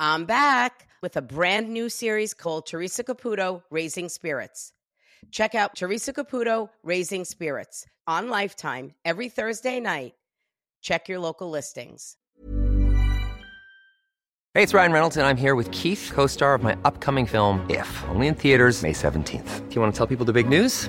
I'm back with a brand new series called Teresa Caputo Raising Spirits. Check out Teresa Caputo Raising Spirits on Lifetime every Thursday night. Check your local listings. Hey, it's Ryan Reynolds, and I'm here with Keith, co star of my upcoming film, If, only in theaters, May 17th. Do you want to tell people the big news?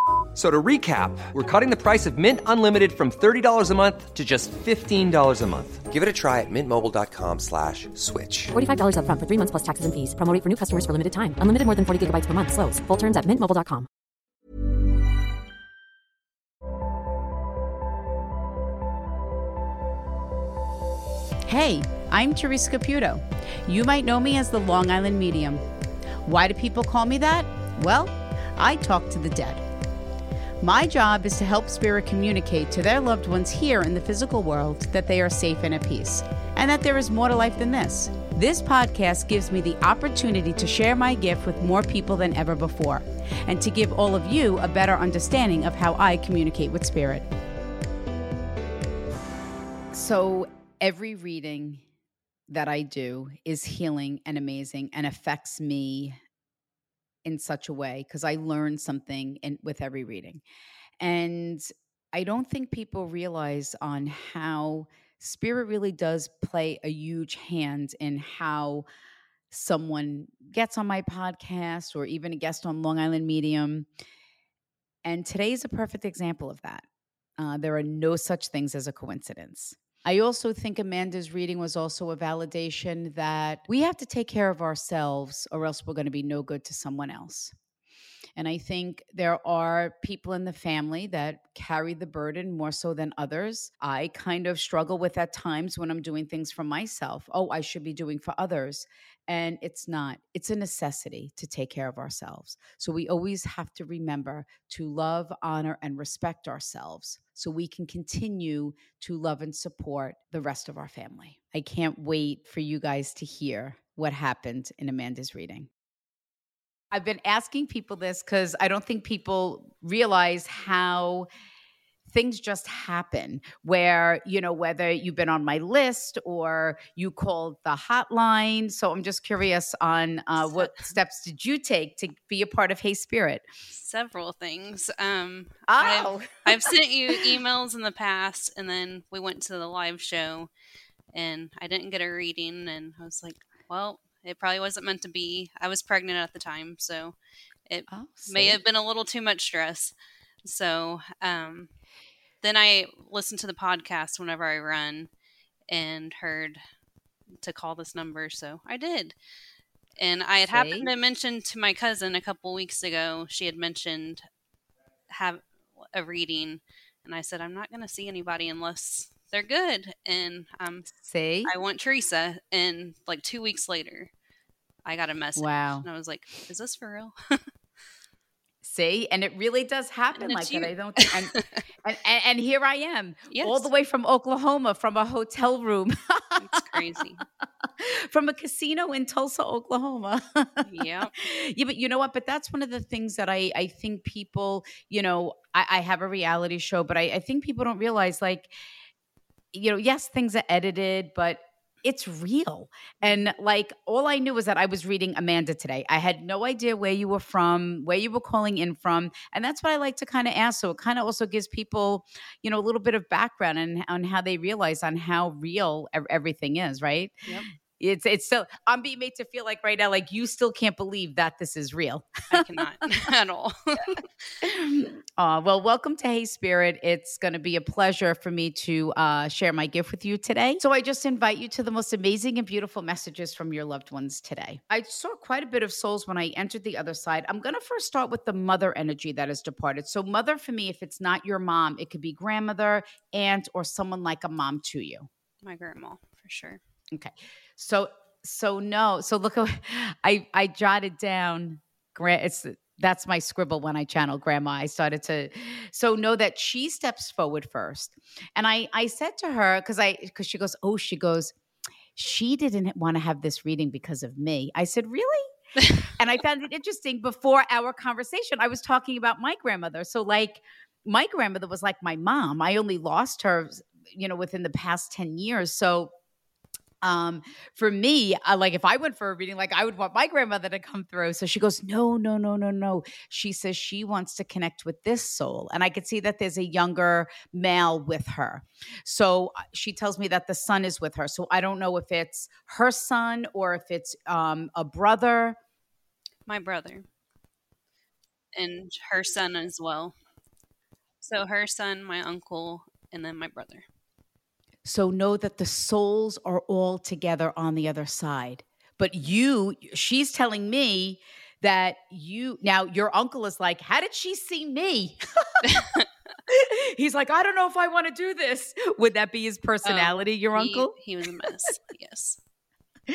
F- So to recap, we're cutting the price of Mint Unlimited from $30 a month to just $15 a month. Give it a try at mintmobile.com slash switch. $45 upfront for three months plus taxes and fees. Promo rate for new customers for limited time. Unlimited more than 40 gigabytes per month. Slows. Full terms at mintmobile.com. Hey, I'm Teresa Caputo. You might know me as the Long Island Medium. Why do people call me that? Well, I talk to the dead. My job is to help spirit communicate to their loved ones here in the physical world that they are safe and at peace, and that there is more to life than this. This podcast gives me the opportunity to share my gift with more people than ever before, and to give all of you a better understanding of how I communicate with spirit. So, every reading that I do is healing and amazing and affects me in such a way because I learn something in, with every reading. And I don't think people realize on how spirit really does play a huge hand in how someone gets on my podcast or even a guest on Long Island Medium. And today is a perfect example of that. Uh, there are no such things as a coincidence. I also think Amanda's reading was also a validation that we have to take care of ourselves or else we're going to be no good to someone else. And I think there are people in the family that carry the burden more so than others. I kind of struggle with at times when I'm doing things for myself. Oh, I should be doing for others. And it's not, it's a necessity to take care of ourselves. So we always have to remember to love, honor, and respect ourselves so we can continue to love and support the rest of our family. I can't wait for you guys to hear what happened in Amanda's reading. I've been asking people this because I don't think people realize how things just happen where you know whether you've been on my list or you called the hotline. So i'm just curious on uh, what steps did you take to be a part of hey spirit? Several things um oh I've, I've sent you emails in the past and then we went to the live show and i didn't get a reading and i was like well it probably wasn't meant to be. I was pregnant at the time so it Oh, may have been a little too much stress so um then i listened to the podcast whenever i run and heard to call this number so i did and i had See? happened to mention to my cousin a couple weeks ago she had mentioned have a reading and i said i'm not going to see anybody unless they're good and um see i want teresa and like two weeks later i got a message Wow. and i was like is this for real see and it really does happen like it's that i don't and, and, and and here i am yes. all the way from oklahoma from a hotel room. It's crazy. From a casino in tulsa oklahoma. Yeah yeah but you know what but that's one of the things that i i think people you know i, I have a reality show but I, I think people don't realize like you know yes things are edited but it's real. And like all i knew was that i was reading amanda today. I had no idea where you were from where you were calling in from and that's what i like to kind of ask. So it kind of also gives people you know a little bit of background and on how they realize on how real everything is right? Yep. It's it's still i'm being made to feel like right now like you still can't believe that this is real i cannot at all Uh, well, welcome to Hey Spirit. It's going to be a pleasure for me to uh, share my gift with you today. So, I just invite you to the most amazing and beautiful messages from your loved ones today. I saw quite a bit of souls when I entered the other side. I'm going to first start with the mother energy that has departed. So, mother for me, if it's not your mom, it could be grandmother, aunt, or someone like a mom to you. My grandma, for sure. Okay. So, so no. So look, I I jotted down. Grant, it's that's my scribble when I channel grandma. I started to so know that she steps forward first. And I I said to her cuz I cuz she goes, "Oh, she goes, she didn't want to have this reading because of me." I said, "Really?" and I found it interesting before our conversation I was talking about my grandmother. So like my grandmother was like my mom. I only lost her, you know, within the past 10 years. So um for me like if i went for a reading like i would want my grandmother to come through. So she goes no no no no no. She says she wants to connect with this soul and i could see that there's a younger male with her. So uh, she tells me that the son is with her. So i don't know if it's her son or if it's um a brother. My brother. And her son as well. So her son my uncle and then my brother so know that the souls are all together on the other side. But you, she's telling me that you, now your uncle is like, How did she see me? He's like, I don't know if I want to do this. Would that be his oh, personality, your he, uncle? He was a mess. yes.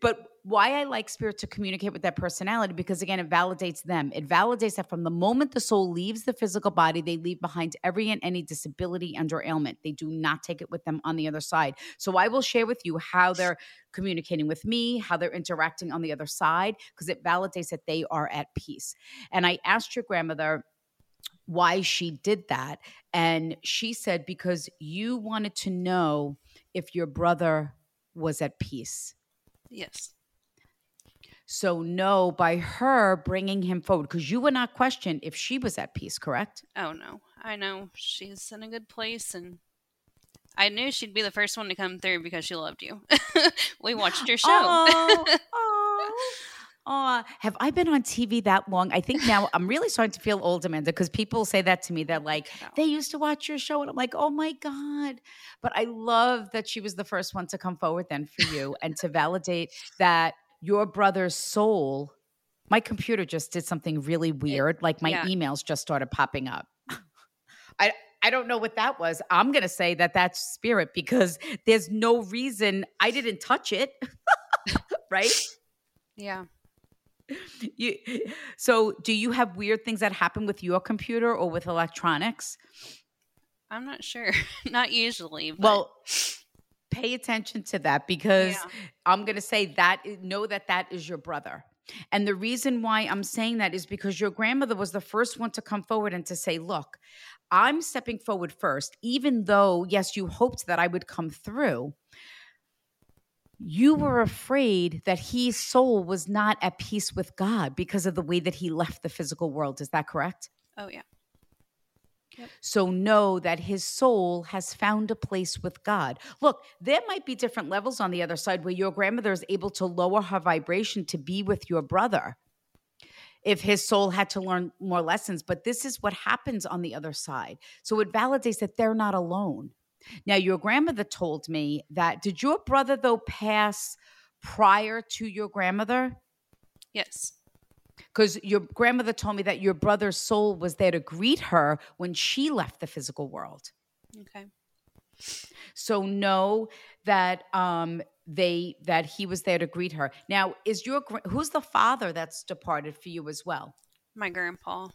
But why I like spirit to communicate with that personality because again it validates them. It validates that from the moment the soul leaves the physical body, they leave behind every and any disability and or ailment. They do not take it with them on the other side. So I will share with you how they're communicating with me, how they're interacting on the other side because it validates that they are at peace. And I asked your grandmother why she did that and she said because you wanted to know if your brother was at peace. Yes. So, no, by her bringing him forward, because you would not question if she was at peace, correct? Oh, no. I know she's in a good place and I knew she'd be the first one to come through because she loved you. we watched your show. Oh, oh, oh, have I been on TV that long? I think now I'm really starting to feel old, Amanda, because people say that to me. They're like, they used to watch your show. And I'm like, oh my God. But I love that she was the first one to come forward then for you and to validate that your brother's soul my computer just did something really weird it, like my yeah. emails just started popping up i i don't know what that was i'm going to say that that's spirit because there's no reason i didn't touch it right yeah you so do you have weird things that happen with your computer or with electronics i'm not sure not usually but. well pay attention to that because yeah. I'm going to say that know that that is your brother. And the reason why I'm saying that is because your grandmother was the first one to come forward and to say, Look, I'm stepping forward first, even though, yes, you hoped that I would come through. You were afraid that his soul was not at peace with God because of the way that he left the physical world. Is that correct? Oh, yeah. So know that his soul has found a place with God. Look, there might be different levels on the other side where your grandmother is able to lower her vibration to be with your brother if his soul had to learn more lessons. But this is what happens on the other side. So it validates that they're not alone. Now, your grandmother told me that did your brother, though, pass prior to your grandmother? Yes because your grandmother told me that your brother's soul was there to greet her when she left the physical world. Okay. So know that um they that he was there to greet her. Now, is your who's the father that's departed for you as well? My grandpa.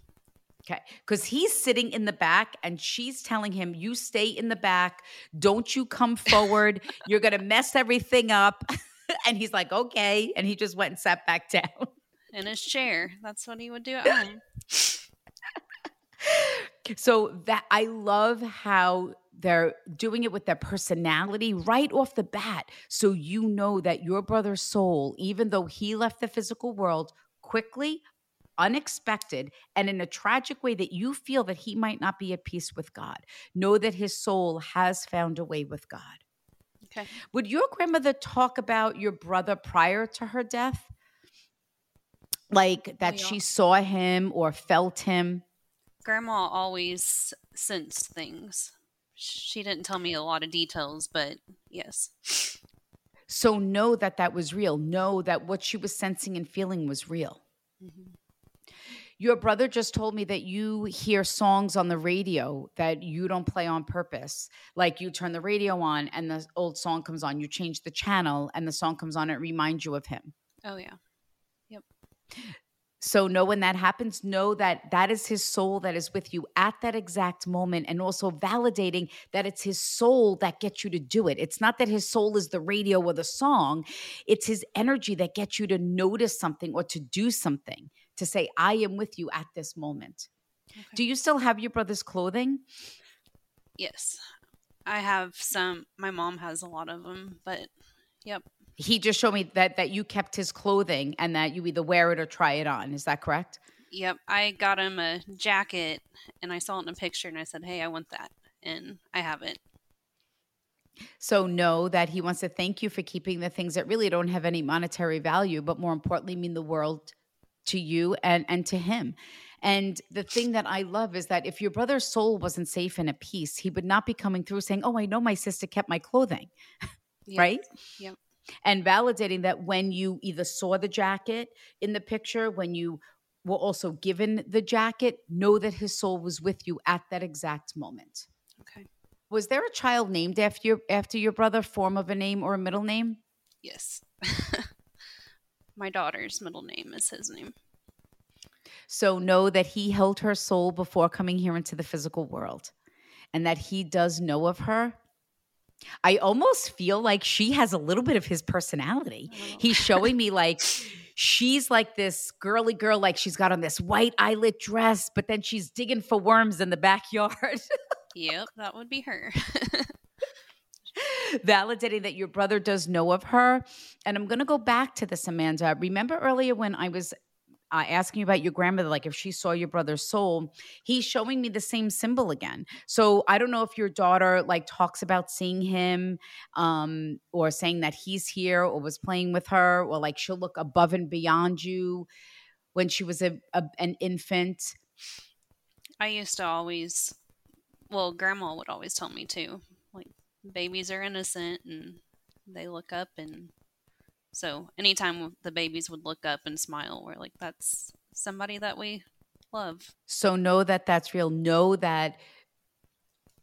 Okay. Because he's sitting in the back and she's telling him, You stay in the back. Don't you come forward. You're going to mess everything up. and he's like, Okay. And he just went and sat back down in his chair. That's what he would do at home. so that I love how they're doing it with their personality right off the bat. So you know that your brother's soul, even though he left the physical world quickly, unexpected, and in a tragic way that you feel that he might not be at peace with God, know that his soul has found a way with God. Okay. Would your grandmother talk about your brother prior to her death? like that she saw him or felt him grandma always sensed things. She didn't tell me a lot of details, but yes. So know that that was real. Know that what she was sensing and feeling was real. Mm-hmm. Your brother just told me that you hear songs on the radio that you don't play on purpose. Like you turn the radio on and the old song comes on, you change the channel and the song comes on, it reminds you of him. Oh, yeah. Yep. So know when that happens, know that that is his soul that is with you at that exact moment and also validating that it's his soul that gets you to do it. It's not that his soul is the radio or the song, it's his energy that gets you to notice something or to do something to say, I am with you at this moment. Okay. Do you still have your brother's clothing? Yes. I have some. My mom has a lot of them, but yep. He just showed me that that you kept his clothing and that you either wear it or try it on. Is that correct? Yep. I got him a jacket and I saw it in a picture and I said, "Hey, I want that." And I have it. So know that he wants to thank you for keeping the things that really don't have any monetary value, but more importantly mean the world to you and and to him. And the thing that I love is that if your brother's soul wasn't safe and at peace, he would not be coming through saying, "Oh, I know my sister kept my clothing." Yep. right? Yep. And validating that when you either saw the jacket in the picture, when you were also given the jacket, know that his soul was with you at that exact moment. Okay. Was there a child named after your after your brother, form of a name or a middle name? Yes. my daughter's middle name is his name. So know that he held her soul before coming here into the physical world and that he does know of her. I almost feel like she has a little bit of his personality. Oh. He's showing me like she's like this girly girl, like she's got on this white eyelet dress, but then she's digging for worms in the backyard. yep, that would be her. validating that your brother does know of her. And I'm going to go back to this, Amanda. Remember earlier when I was uh, asking you about your grandmother, like if she saw your brother's soul, he's showing me the same symbol again. So I don't know if your daughter like talks about seeing him um, or saying that he's here or was playing with her or like she'll look above and beyond you when she was a, a an infant. I used to always, well, grandma would always tell me too babies are innocent and they look up and so anytime the babies would look up and smile we're like that's somebody that we love so know that that's real know that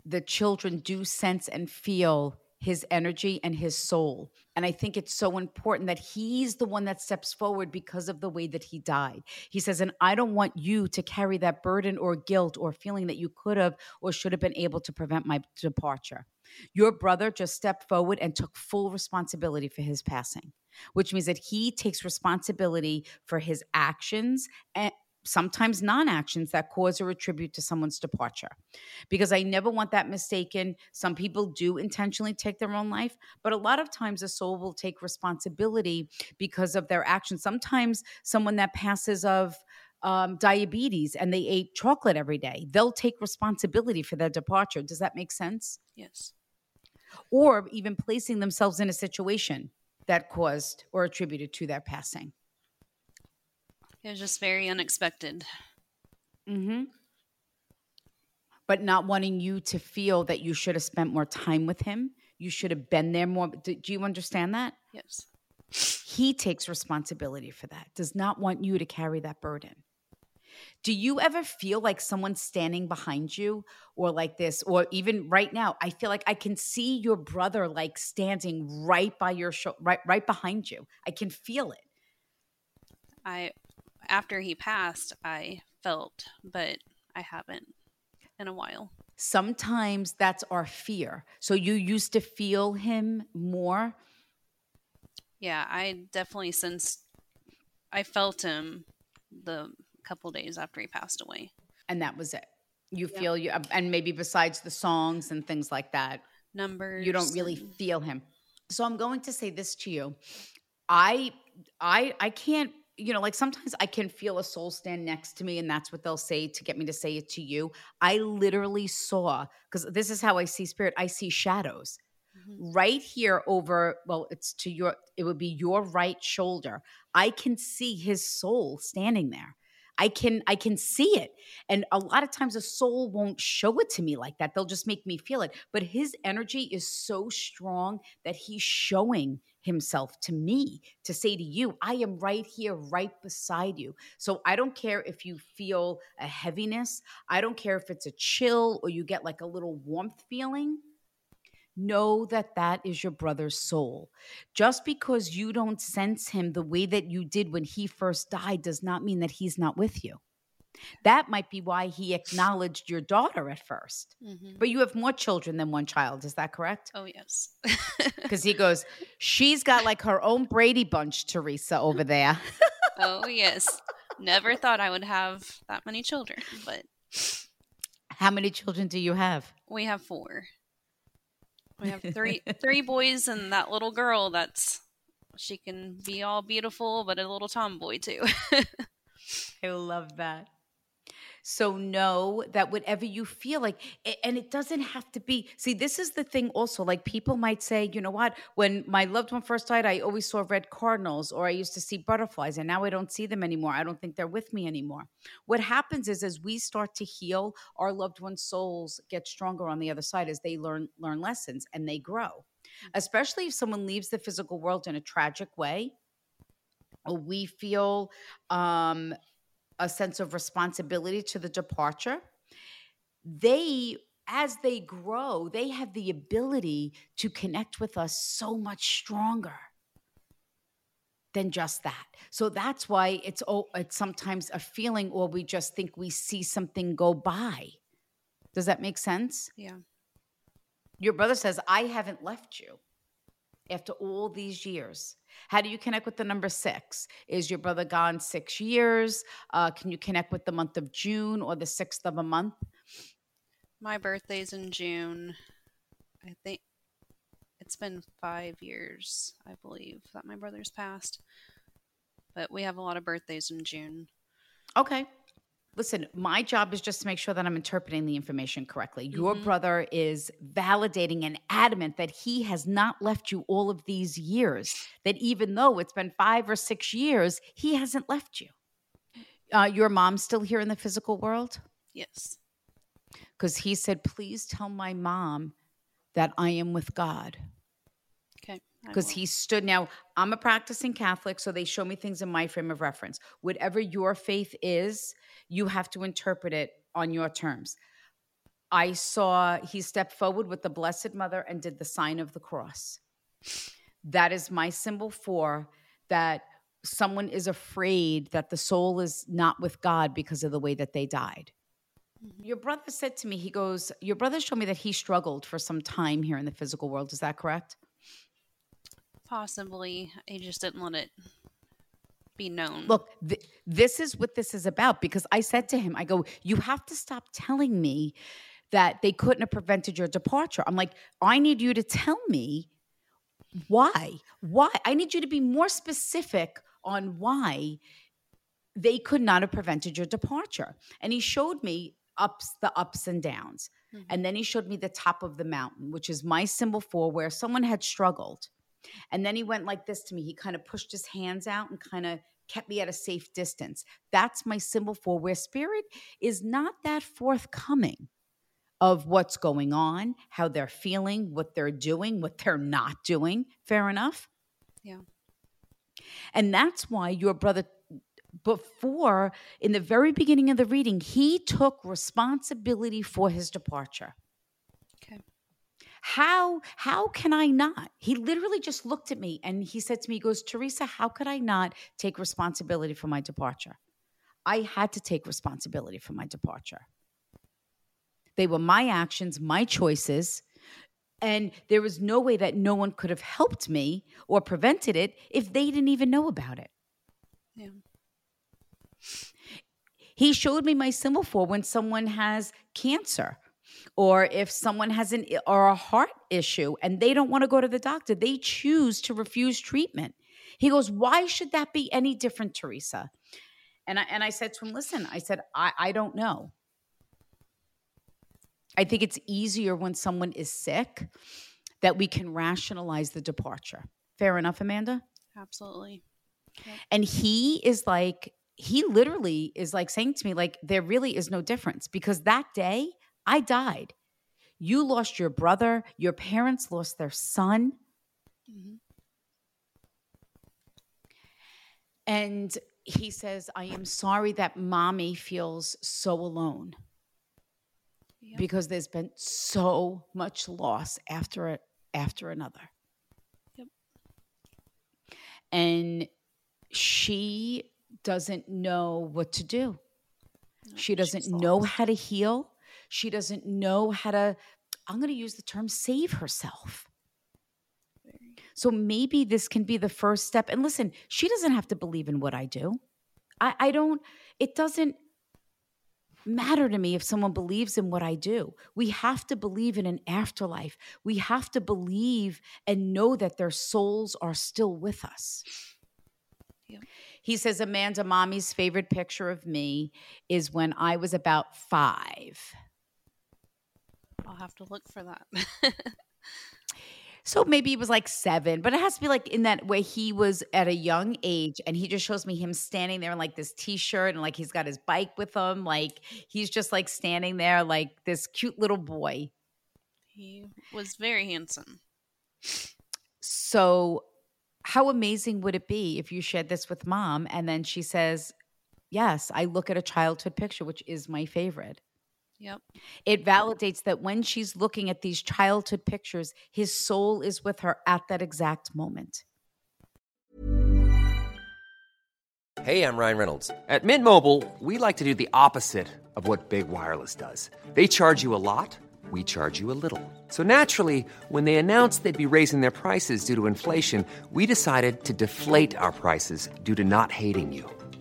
the children do sense and feel his energy and his soul. And I think it's so important that he's the one that steps forward because of the way that he died. He says, And I don't want you to carry that burden or guilt or feeling that you could have or should have been able to prevent my departure. Your brother just stepped forward and took full responsibility for his passing, which means that he takes responsibility for his actions and sometimes non actions that cause or attribute to someone's departure. Because I never want that mistaken. Some people do intentionally take their own life, but a lot of times a soul will take responsibility because of their actions. Sometimes someone that passes of um, diabetes and they ate chocolate every day, they'll take responsibility for their departure. Does that make sense? Yes. Or even placing themselves in a situation that caused or attributed to their passing. It was just very unexpected. Mm-hmm. But not wanting you to feel that you should have spent more time with him. You should have been there more. Do, do you understand that? Yes. He takes responsibility for that, does not want you to carry that burden. Do you ever feel like someone's standing behind you or like this or even right now I feel like I can see your brother like standing right by your shoulder right right behind you. I can feel it. I after he passed, I felt, but I haven't in a while. Sometimes that's our fear. So you used to feel him more? Yeah, I definitely sensed I felt him the couple days after he passed away. And that was it. You yeah. feel you and maybe besides the songs and things like that. Numbers. You don't really feel him. So I'm going to say this to you. I I I can't you know, like sometimes I can feel a soul stand next to me, and that's what they'll say to get me to say it to you. I literally saw, because this is how I see spirit, I see shadows mm-hmm. right here over, well, it's to your, it would be your right shoulder. I can see his soul standing there. I can I can see it. And a lot of times a soul won't show it to me like that. They'll just make me feel it. But his energy is so strong that he's showing himself to me to say to you, I am right here, right beside you. So I don't care if you feel a heaviness, I don't care if it's a chill or you get like a little warmth feeling. Know that that is your brother's soul. Just because you don't sense him the way that you did when he first died does not mean that he's not with you. That might be why he acknowledged your daughter at 1st Mhm. But you have more children than one child. Is that correct? Oh yes. Because he goes, she's got like her own Brady bunch, Teresa, over there. oh yes. Never thought I would have that many children, but How many children do you have? we have four. We have three three boys and that little girl that's she can be all beautiful but a little tomboy too. I love that. So know that whatever you feel like, and it doesn't have to be. See, this is the thing also. Like people might say, you know what? When my loved one first died, I always saw red cardinals or I used to see butterflies, and now I don't see them anymore. I don't think they're with me anymore. What happens is as we start to heal, our loved ones' souls get stronger on the other side as they learn learn lessons and they grow. Especially if someone leaves the physical world in a tragic way, we feel um, a sense of responsibility to the departure. They as they grow they have the ability to connect with us so much stronger than just that. So that's why it's oh it's sometimes a feeling or we just think we see something go by. Does that make sense? Yeah. your brother says i haven't left you after all these years how do you connect with the number six is your brother gone six years uh, can you connect with the month of june or the sixth of a month My birthday's in June. I think it's been five years, I believe, that my brother's passed. But we have a lot of birthdays in June. Okay. Listen, my job is just to make sure that I'm interpreting the information correctly. Your brother is validating and adamant that he has not left you all of these years, that even though it's been five or six years, he hasn't left you. Uh, your mom's still here in the physical world? Yes. Because he said, please tell my mom that I am with God. Because he stood now i'm a practicing catholic so they show me things in my frame of reference. Whatever your faith is you have to interpret it on your terms. I saw he stepped forward with the blessed mother and did the sign of the cross. That is my symbol for that someone is afraid that the soul is not with god because of the way that they died. Mm-hmm. Your brother said to me he goes your brother showed me that he struggled for some time here in the physical world. Is that correct Possibly. He just didn't let it be known. Look, th- this is what this is about because I said to him, I go, you have to stop telling me that they couldn't have prevented your departure. I'm like, I need you to tell me why. Why? I need you to be more specific on why they could not have prevented your departure. And he showed me ups the ups and downs. Mm-hmm. And then he showed me the top of the mountain, which is my symbol for where someone had struggled. And then he went like this to me. He kind of pushed his hands out and kind of kept me at a safe distance. That's my symbol for where spirit is not that forthcoming of what's going on, how they're feeling, what they're doing, what they're not doing. Fair enough? Yeah. And that's why your brother, before, in the very beginning of the reading, he took responsibility for his departure. How how can I not? He literally just looked at me and he said to me, he goes, Teresa, how could I not take responsibility for my departure? I had to take responsibility for my departure. They were my actions, my choices. And there was no way that no one could have helped me or prevented it if they didn't even know about it. Yeah. He showed me my symbol for when someone has cancer or if someone has an or a heart issue and they don't want to go to the doctor, they choose to refuse treatment. He goes, "Why should that be any different, Teresa?" And I and I said to him, "Listen, I said I I don't know. I think it's easier when someone is sick that we can rationalize the departure. Fair enough, Amanda? Absolutely. And he is like, he literally is like saying to me, like, there really is no difference because that day I died. You lost your brother, your parents lost their son. Mm-hmm. And he says, I am sorry that mommy feels so alone yep. because there's been so much loss after it after another. Yep. And she doesn't know what to do. No, she doesn't know how to heal. She doesn't know how to, I'm going to use the term save herself. So maybe this can be the first step. And listen, she doesn't have to believe in what I do. I, I don't, it doesn't matter to me if someone believes in what I do. We have to believe in an afterlife. We have to believe and know that their souls are still with us. Yeah. He says Amanda Mommy's favorite picture of me is when I was about five. Have to look for that. So maybe he was like seven, but it has to be like in that way he was at a young age and he just shows me him standing there in like this t-shirt and like he's got his bike with him. Like he's just like standing there like this cute little boy. He was very handsome. So how amazing would it be if you shared this with mom and then she says, Yes, I look at a childhood picture, which is my favorite. Yep. It validates that when she's looking at these childhood pictures, his soul is with her at that exact moment. Hey, I'm Ryan Reynolds. At Mint Mobile, we like to do the opposite of what Big Wireless does. They charge you a lot, we charge you a little. So naturally, when they announced they'd be raising their prices due to inflation, we decided to deflate our prices due to not hating you.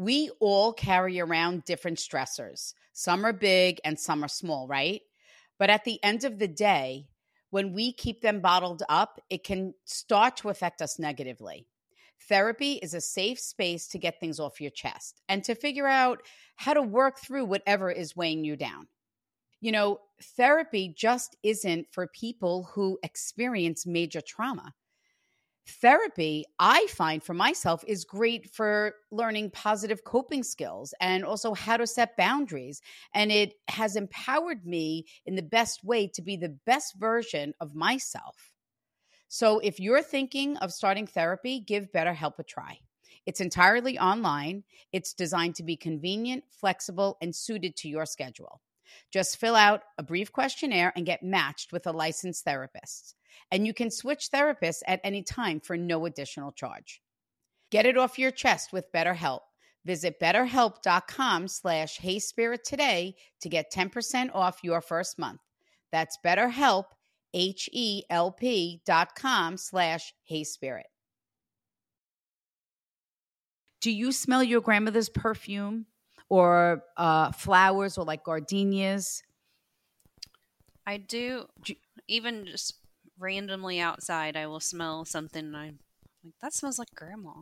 we all carry around different stressors. Some are big and some are small, right? But at the end of the day, when we keep them bottled up, it can start to affect us negatively. Therapy is a safe space to get things off your chest and to figure out how to work through whatever is weighing you down. You know, therapy just isn't for people who experience major trauma therapy i find for myself is great for learning positive coping skills and also how to set boundaries and it has empowered me in the best way to be the best version of myself. So if you're thinking of starting therapy give betterhelp a try. It's entirely online. It's designed to be convenient flexible and suited to your schedule. Just fill out a brief questionnaire and get matched with a licensed therapist and you can switch therapists at any time for no additional charge. Get it off your chest with BetterHelp. Visit betterhelp.com slash heyspirit today to get 10% off your first month. That's betterhelp, H-E-L-P dot com slash heyspirit. Do you smell your grandmother's perfume or uh, flowers or like gardenias? I do. Even just randomly outside, I will smell something and I'm like, that smells like grandma.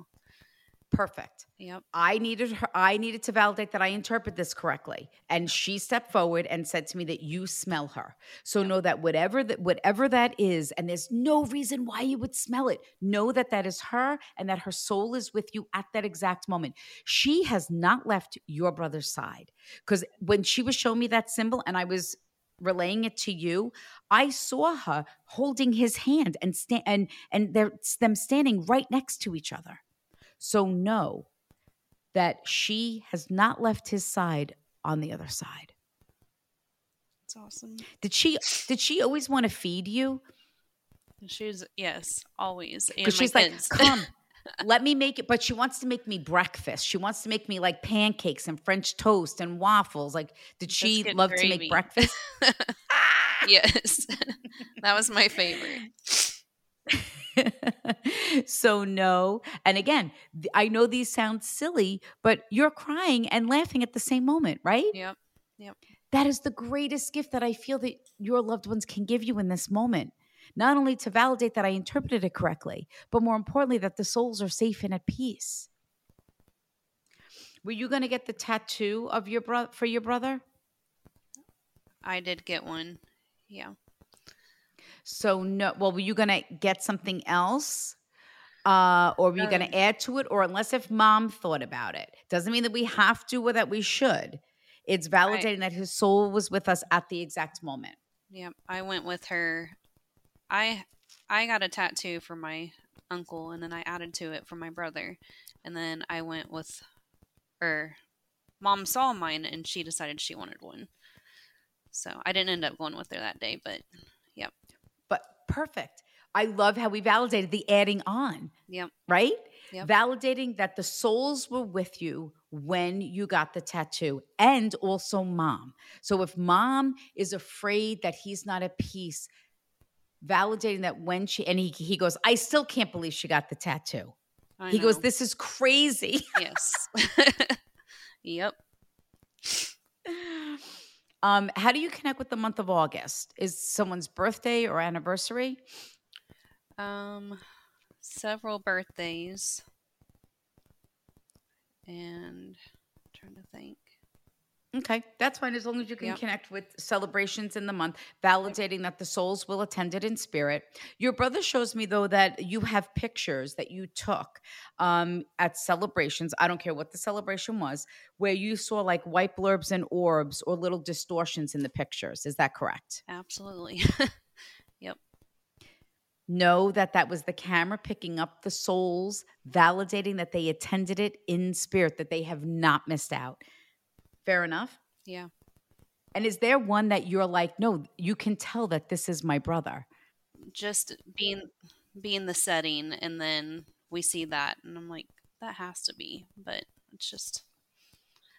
Perfect. Yep. I needed her I needed to validate that I interpret this correctly. And she stepped forward and said to me that you smell her. So know that whatever that whatever that is and there's no reason why you would smell it. Know that that is her and that her soul is with you at that exact moment. She has not left your brother's side cuz when she was showing me that symbol and I was relaying it to you i saw her holding his hand and stand and and they're them standing right next to each other. So know that she has not left his side on the other side. That's awesome. Did she did she always want to feed you? She's yes, always. Because she's like, come, let me make it. But she wants to make me breakfast. She wants to make me like pancakes and French toast and waffles. Like, did she love to make breakfast? yes, that was my favorite. so no. And again, I know these sound silly, but you're crying and laughing at the same moment, right? Yep, yep. That is the greatest gift that I feel that your loved ones can give you in this moment. Not only to validate that I interpreted it correctly, but more importantly, that the souls are safe and at peace. Were you going to get the tattoo of your brother for your brother? I did get one. Yeah. So no. Well, were you going to get something else, uh, or were you going Um, to add to it, or unless if mom thought about it? Doesn't mean that we have to or that we should. It's validating that his soul was with us at the exact moment. Yep. I went with her. I I got a tattoo for my uncle and then I added to it for my brother. And then I went with or mom saw mine and she decided she wanted one. So I didn't end up going with her that day, but yep. But perfect. I love how we validated the adding on. Yep. right? Yep. Validating that the souls were with you when you got the tattoo and also mom. So if mom is afraid that he's not at peace, validating that when she and he he goes, I still can't believe she got the tattoo. I he goes. This is crazy. Yes. yep. um, how do you connect with the month of August? Is someone's birthday or anniversary? Um several birthdays. And trying to think. Okay, that's fine as long as you can Yep. connect with celebrations in the month, validating that the souls will attend it in spirit. Your brother shows me though that you have pictures that you took um, at celebrations. I don't care what the celebration was, where you saw like white blurbs and orbs or little distortions in the pictures. Is that correct? Absolutely. yep. Know that that was the camera picking up the souls, validating that they attended it in spirit, that they have not missed out. Fair enough. Yeah. And is there one that you're like, no, you can tell that this is my brother? just being being the setting and then we see that and i'm like that has to be but it's just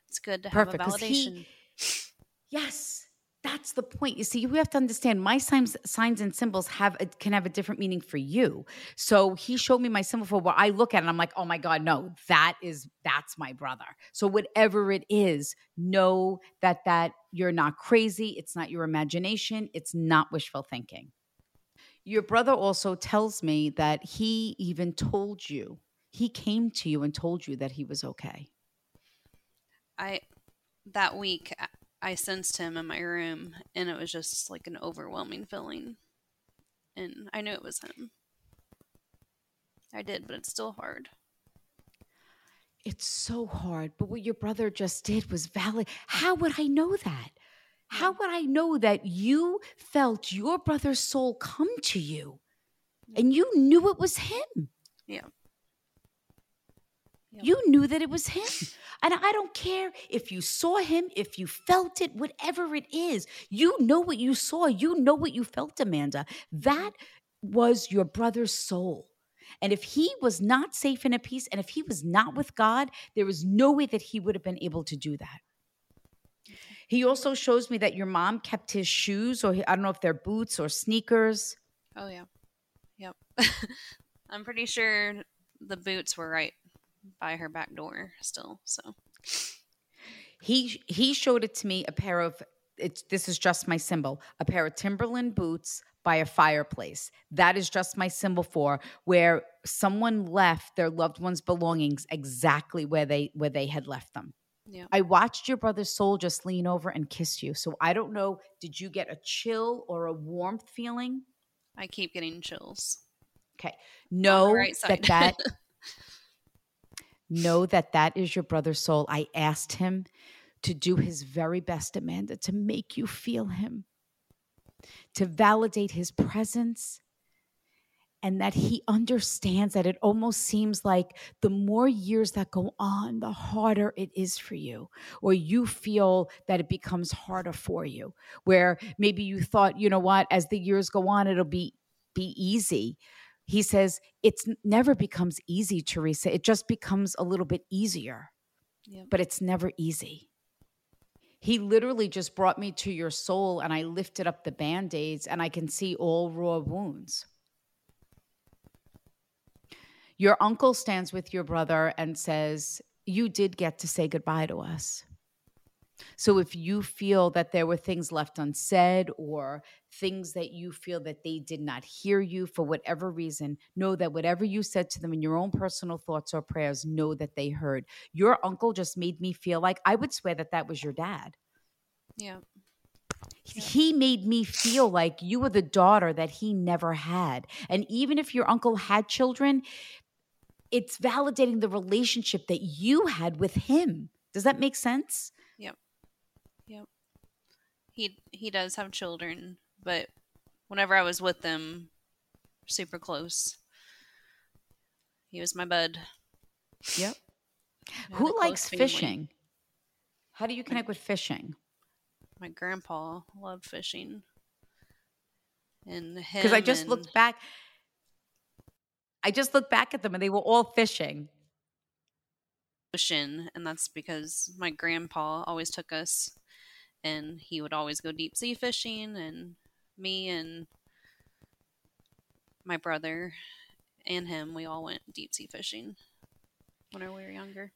it's good to Perfect, have a he- validation Yes, that's the point. You see, we have to understand my signs, signs and symbols have a, can have a different meaning for you. So he showed me my symbol for what I look at, and I'm like, oh my god, no, that is that's my brother. So whatever it is, know that that you're not crazy. It's not your imagination. It's not wishful thinking. Your brother also tells me that he even told you he came to you and told you that he was okay. i that week I- sensed him in my room and it was just like an overwhelming feeling and i knew it was him i did but it's still hard It's so hard. But what your brother just did was valid. How would I know that? How would I know that you felt your brother's soul come to you and you knew it was him? yeah Yep. You knew that it was him. And I don't care if you saw him, if you felt it, whatever it is. You know what you saw. You know what you felt, Amanda. That was your brother's soul. And if he was not safe in a peace, and if he was not with God, there is no way that he would have been able to do that. He also shows me that your mom kept his shoes, or he- I don't know if they're boots or sneakers. oh yeah yep i'm pretty sure the boots were right by her back door still so He he showed it to me a pair of it's this is just my symbol, a pair of Timberland boots by a fireplace. That is just my symbol for where someone left their loved one's belongings exactly where they where they had left them. yeah I watched your brother's soul just lean over and kiss you. So I don't know, did you get a chill or a warmth feeling? i keep getting chills Okay. Know right that that know that that is your brother's soul. I asked him to do his very best, Amanda, to make you feel him, to validate his presence, and that he understands that it almost seems like the more years that go on, the harder it is for you, or you feel that it becomes harder for you. Where maybe you thought, you know what, as the years go on, it'll be be easy. He says it's never becomes easy, Teresa. It just becomes a little bit easier, yep. but it's never easy. He literally just brought me to your soul and I lifted up the band aids and I can see all raw wounds. Your uncle stands with your brother and says, You did get to say goodbye to us. So if you feel that there were things left unsaid or things that you feel that they did not hear you for whatever reason, know that whatever you said to them in your own personal thoughts or prayers, know that they heard. Your uncle just made me feel like I would swear that that was your dad. Yeah. He made me feel like you were the daughter that he never had. And even if your uncle had children, it's validating the relationship that you had with him. Does that make sense? Yep. He he does have children, but whenever I was with them, super close. He was my bud. Yep. Who likes family. fishing? How do you connect with fishing? My grandpa loved fishing. And Because I just and... looked back I just looked back at them and they were all fishing. Ocean, and that's because my grandpa always took us and he would always go deep sea fishing and me and my brother and him we all went deep sea fishing when we were younger.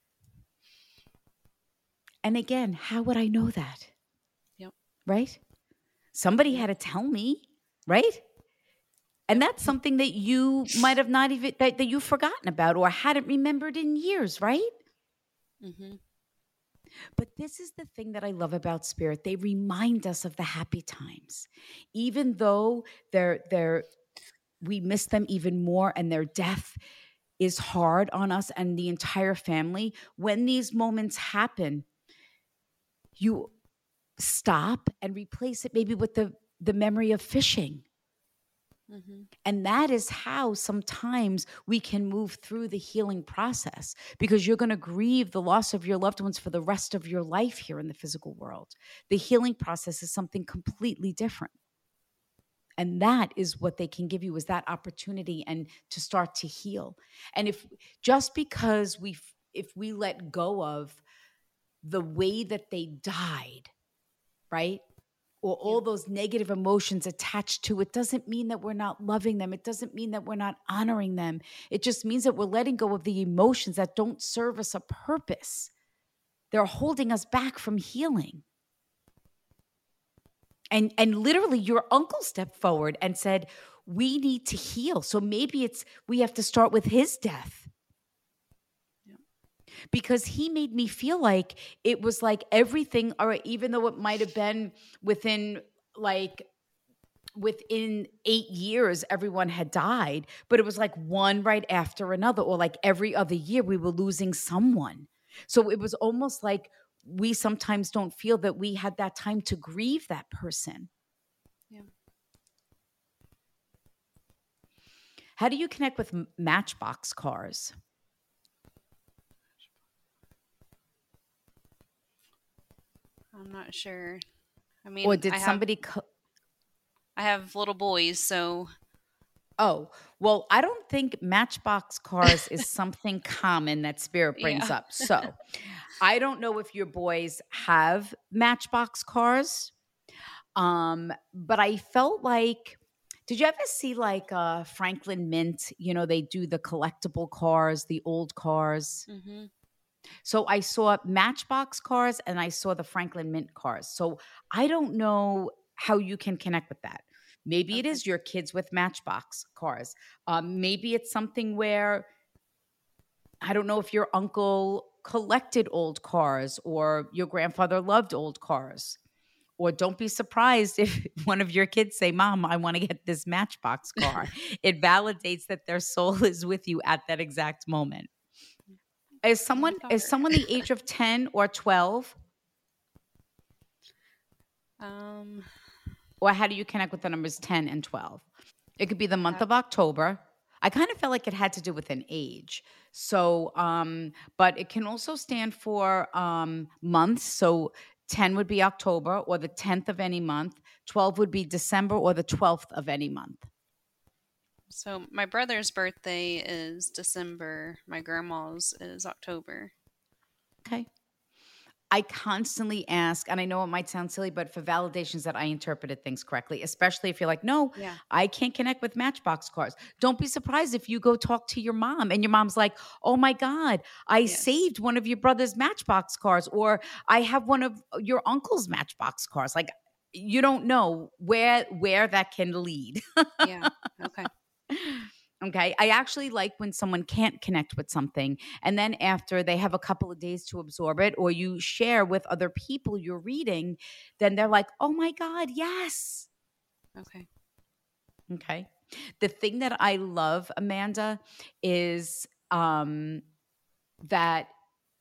And again how would i know that? Yep. Right? Somebody had to tell me right? And that's something that you might have not even that, that you've forgotten about or hadn't remembered in years right? Mm-hmm. But this is the thing that I love about spirit. They remind us of the happy times. Even though they're they're we miss them even more and their death is hard on us and the entire family, when these moments happen, you stop and replace it maybe with the the memory of fishing Mm-hmm. And that is how sometimes we can move through the healing process because you're going to grieve the loss of your loved ones for the rest of your life here in the physical world. The healing process is something completely different. And that is what they can give you is that opportunity and to start to heal. And if just because we if we let go of the way that they died, right? Or all those negative emotions attached to it doesn't mean that we're not loving them. It doesn't mean that we're not honoring them. It just means that we're letting go of the emotions that don't serve us a purpose. They're holding us back from healing. And and literally your uncle stepped forward and said, "We need to heal." So maybe it's we have to start with his death because he made me feel like it was like everything, or even though it might have been within like within eight years everyone had died but it was like one right after another or like every other year we were losing someone. So it was almost like we sometimes don't feel that we had that time to grieve that person. Yeah. How do you connect with matchbox cars I'm not sure. I mean, or did I somebody? Have, co- I have little boys, so. Oh well, I don't think Matchbox cars is something common that Spirit brings yeah. up. So, I don't know if your boys have Matchbox cars, um, but I felt like. Did you ever see like uh, Franklin Mint? You know, they do the collectible cars, the old cars. Mm-hmm. So I saw Matchbox cars and I saw the Franklin Mint cars. So I don't know how you can connect with that. Maybe okay. it is your kids with Matchbox cars. Um, maybe it's something where I don't know if your uncle collected old cars or your grandfather loved old cars. Or don't be surprised if one of your kids say, Mom, I want to get this Matchbox car. it validates that their soul is with you at that exact moment. Is someone is someone the age of 10 or 12? Um or how do you connect with the numbers 10 and 12? It could be the month of October. I kind of felt like it had to do with an age. So, um, but it can also stand for um, months. So 10 would be October or the 10th of any month. 12 would be December or the 12th of any month. So my brother's birthday is December. My grandma's is October. Okay. I constantly ask, and I know it might sound silly, but for validations that I interpreted things correctly, especially if you're like, no, Yeah. I can't connect with Matchbox cars. Don't be surprised if you go talk to your mom and your mom's like, oh my God, I Yes. saved one of your brother's Matchbox cars, or I have one of your uncle's Matchbox cars. Like, you don't know where where that can lead. Yeah. Okay. Okay. I actually like when someone can't connect with something and then after they have a couple of days to absorb it or you share with other people you're reading, then they're like, oh my God, yes. Okay. Okay. The thing that I love, Amanda, is um, that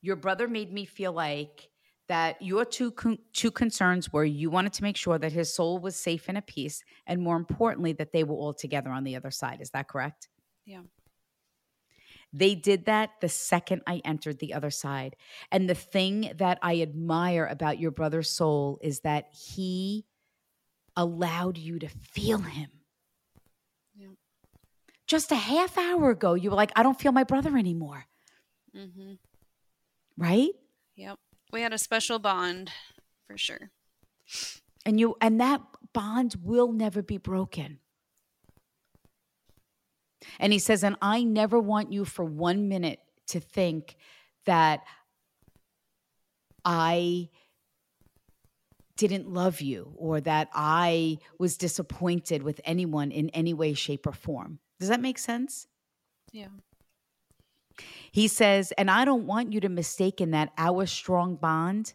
your brother made me feel like that your two con- two concerns were you wanted to make sure that his soul was safe and at peace, and more importantly, that they were all together on the other side. Is that correct? Yeah. They did that the second I entered the other side. And the thing that I admire about your brother's soul is that he allowed you to feel him. Yeah. Just a half hour ago, you were like, I don't feel my brother anymore. Mm-hmm. Right? Yep. We had a special bond for sure. And you and that bond will never be broken. And he says, and I never want you for one minute to think that I didn't love you or that I was disappointed with anyone in any way, shape, or form. Does that make sense? Yeah. He says, and I don't want you to mistake in that our strong bond.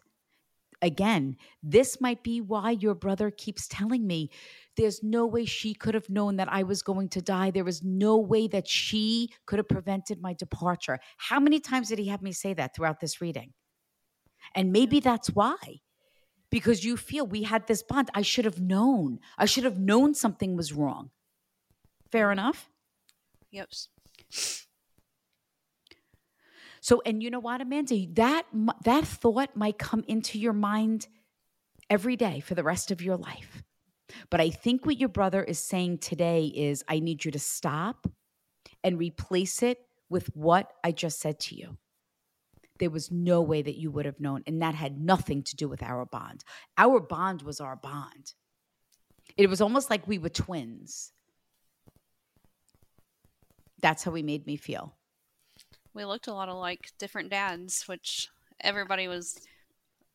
Again, this might be why your brother keeps telling me there's no way she could have known that I was going to die. There was no way that she could have prevented my departure. How many times did he have me say that throughout this reading? And maybe that's why. Because you feel we had this bond. I should have known. I should have known something was wrong. Fair enough? Yep. So, and you know what, Amanda, that that thought might come into your mind every day for the rest of your life. But I think what your brother is saying today is, I need you to stop and replace it with what I just said to you. There was no way that you would have known, and that had nothing to do with our bond. Our bond was our bond. It was almost like we were twins. That's how he made me feel. We looked a lot alike different dads, which everybody was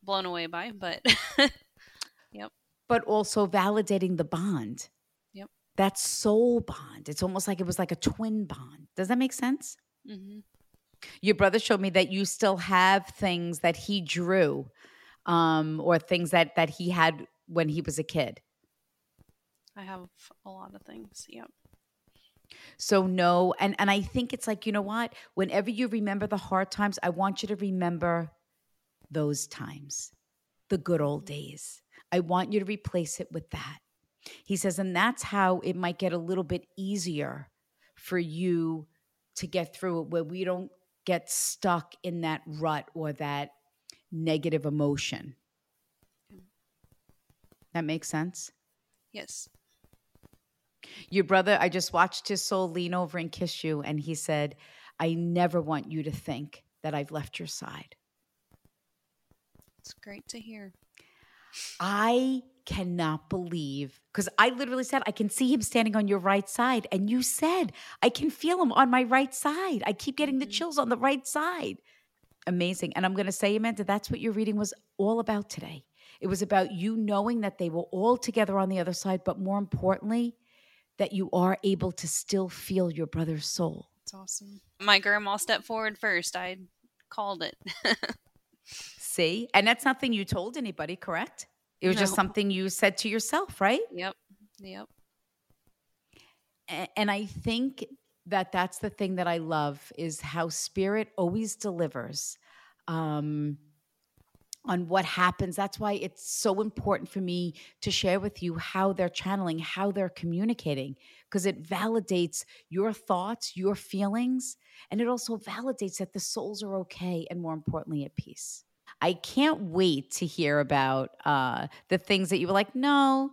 blown away by, but yep. but also validating the bond. Yep. That soul bond. It's almost like it was like a twin bond. Does that make sense? Mm-hmm. Your brother showed me that you still have things that he drew, um, or things that that he had when he was a kid. I have a lot of things. Yep. So no, and and I think it's like you know what? Whenever you remember the hard times, I want you to remember those times, the good old days. I want you to replace it with that. He says, and that's how it might get a little bit easier for you to get through it, where we don't get stuck in that rut or that negative emotion. That makes sense? Yes. Your brother, I just watched his soul lean over and kiss you, and he said, I never want you to think that I've left your side. It's great to hear. I cannot believe because I literally said, I can see him standing on your right side. And you said, I can feel him on my right side. I keep getting the mm-hmm. chills on the right side. Amazing. And I'm going to say, Amanda, that's what your reading was all about today. It was about you knowing that they were all together on the other side, but more importantly, that you are able to still feel your brother's soul. It's awesome. My grandma stepped forward first. I called it. See? And that's nothing you told anybody, correct? It was just something you said to yourself, right? yep. Yep. And I think that that's the thing that I love is how spirit always delivers um, on what happens. That's why it's so important for me to share with you how they're channeling, how they're communicating, because it validates your thoughts, your feelings, and it also validates that the souls are okay and more importantly at peace. I can't wait to hear about uh, the things that you were like, no,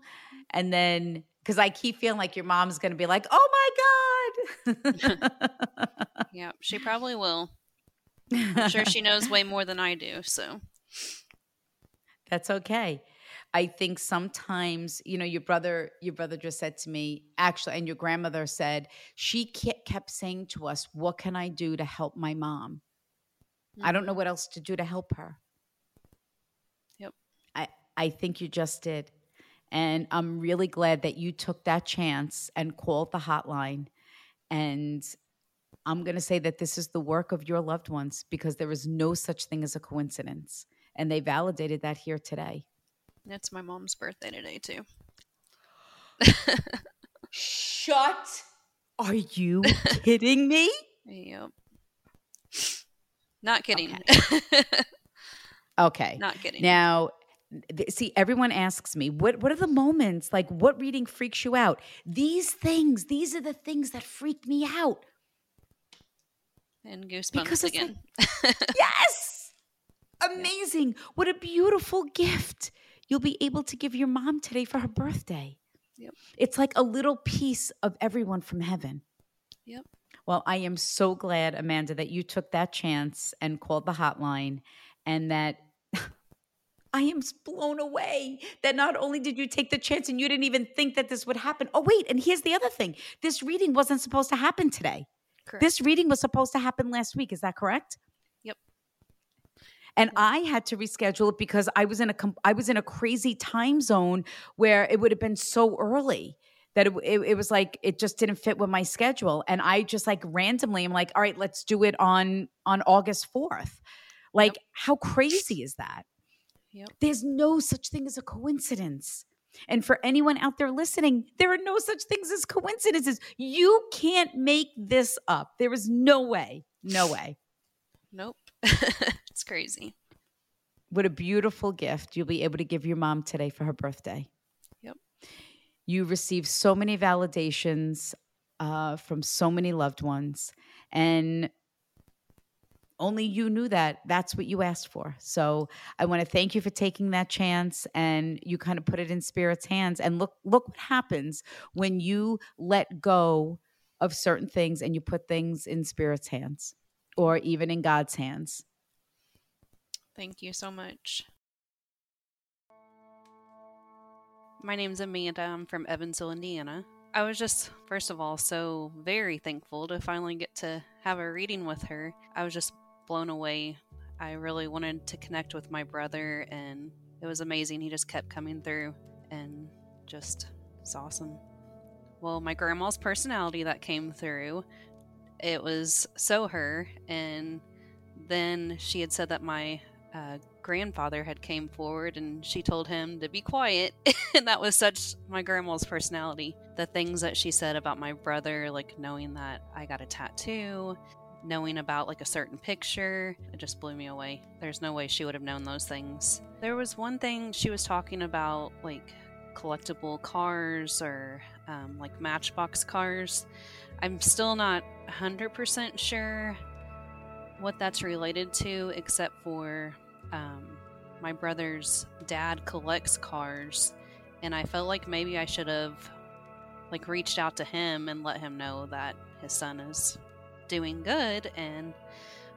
and then because I keep feeling like your mom's going to be like, oh my God. Yeah, she probably will. I'm sure she knows way more than I do. So That's okay. I think sometimes, you know, your brother, your brother just said to me, actually, and your grandmother said, she kept saying to us, What can I do to help my mom? I don't know mm-hmm. what else to do to help her. Yep. I, I think you just did. And I'm really glad that you took that chance and called the hotline. And I'm going to say that this is the work of your loved ones because there is no such thing as a coincidence. And they validated that here today. it's my mom's birthday today too. Shut. Are you kidding me? Yep. Not kidding. Okay. Not kidding. Now, see, everyone asks me, what what are the moments? Like what reading freaks you out? These things, these are the things that freak me out. and goosebumps Because again. Yes. Amazing. What a beautiful gift you'll be able to give your mom today for her birthday. Yep. It's like a little piece of everyone from heaven. Yep. Well, I am so glad, Amanda, that you took that chance and called the hotline and that I am blown away that not only did you take the chance and you didn't even think that this would happen. Oh, wait. And here's the other thing this reading wasn't supposed to happen today. Correct. This reading was supposed to happen last week. Is that correct? Yep. And I had to reschedule it because I was in a com- I was in a crazy time zone where it would have been so early that it, it, it was like it just didn't fit with my schedule and I just like randomly I'm like all right let's do it on on August 4th. Like how crazy is that? Yep. There's no such thing as a coincidence. And for anyone out there listening, there are no such things as coincidences. You can't make this up. There is no way. No way. Nope. it's crazy. What a beautiful gift you'll be able to give your mom today for her birthday. Yep. You received so many validations uh, from so many loved ones, and only you knew that that's what you asked for. So I want to thank you for taking that chance, and you kind of put it in spirit's hands. And look, look what happens when you let go of certain things and you put things in spirit's hands, or even in God's hands. Thank you so much. My name's Amanda. I'm from Evansville, Indiana. I was just, first of all, so very thankful to finally get to have a reading with her. I was just blown away. I really wanted to connect with my brother, and it was amazing. He just kept coming through, and just, it's awesome. Well, my grandma's personality that came through, it was so her, and then she had said that my uh, grandfather had came forward and she told him to be quiet and that was such my grandma's personality. The things that she said about my brother like knowing that i got a tattoo knowing about like a certain picture it just blew me away. There's no way she would have known those things. There was one thing she was talking about like collectible cars or um, like matchbox cars i'm still not 100% sure what that's related to, except for um, my brother's dad collects cars, and I felt like maybe I should have like reached out to him and let him know that his son is doing good and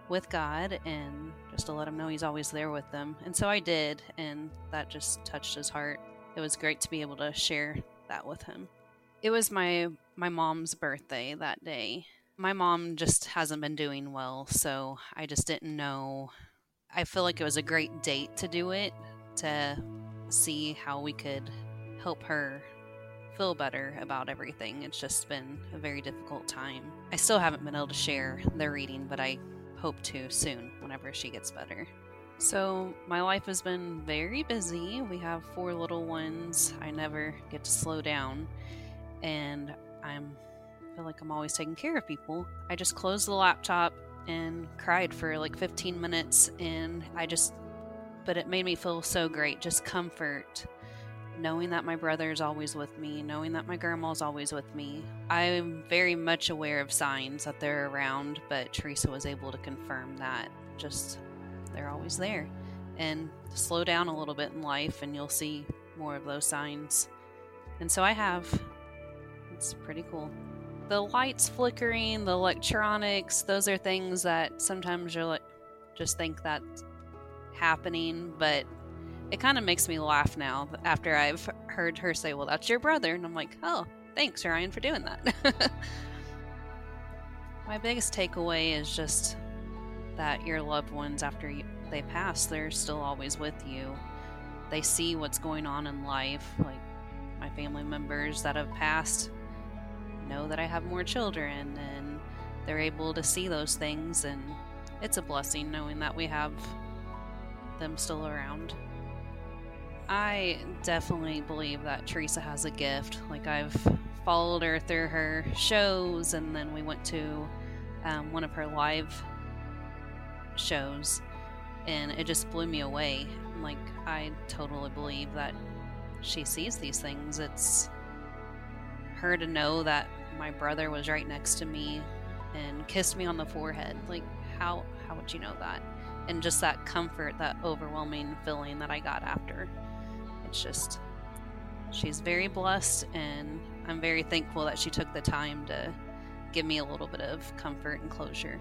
with God, and just to let him know he's always there with them. And so I did, and that just touched his heart. It was great to be able to share that with him. It was my my mom's birthday that day, my mom just hasn't been doing well, so I just didn't know. I feel like it was a great date to do it to see how we could help her feel better about everything. It's just been a very difficult time. I still haven't been able to share the reading, but I hope to soon whenever she gets better. So, my life has been very busy. We have four little ones. I never get to slow down, and I'm feel like I'm always taking care of people. I just closed the laptop and cried for like 15 minutes, and I just, but it made me feel so great. Just comfort, knowing that my brother is always with me, knowing that my grandma's always with me. I'm very much aware of signs that they're around, but Teresa was able to confirm that just they're always there. And slow down a little bit in life, and you'll see more of those signs. And so I have. It's pretty cool. the lights flickering, the electronics, those are things that sometimes you're like, just think that's happening, but it kind of makes me laugh now after I've heard her say, Well, that's your brother. And I'm like, Oh, thanks, Ryan, for doing that. My biggest takeaway is just that your loved ones, after they pass, they're still always with you. They see what's going on in life. Like my family members that have passed know that I have more children, and they're able to see those things. And it's a blessing knowing that we have them still around. I definitely believe that Teresa has a gift. Like, I've followed her through her shows, and then we went to um, one of her live shows, and it just blew me away. Like, I totally believe that she sees these things. It's her to know that my brother was right next to me and kissed me on the forehead. Like, how how would you know that? And just that comfort, that overwhelming feeling that I got after. It's just, she's very blessed, and I'm very thankful that she took the time to give me a little bit of comfort and closure.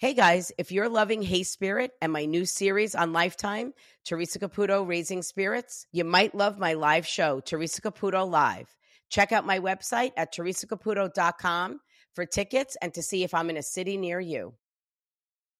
Hey guys, if you're loving Hey Spirit and my new series on Lifetime, Teresa Caputo Raising Spirits, you might love my live show, Teresa Caputo Live. Check out my website at teresacaputo.com for tickets and to see if I'm in a city near you.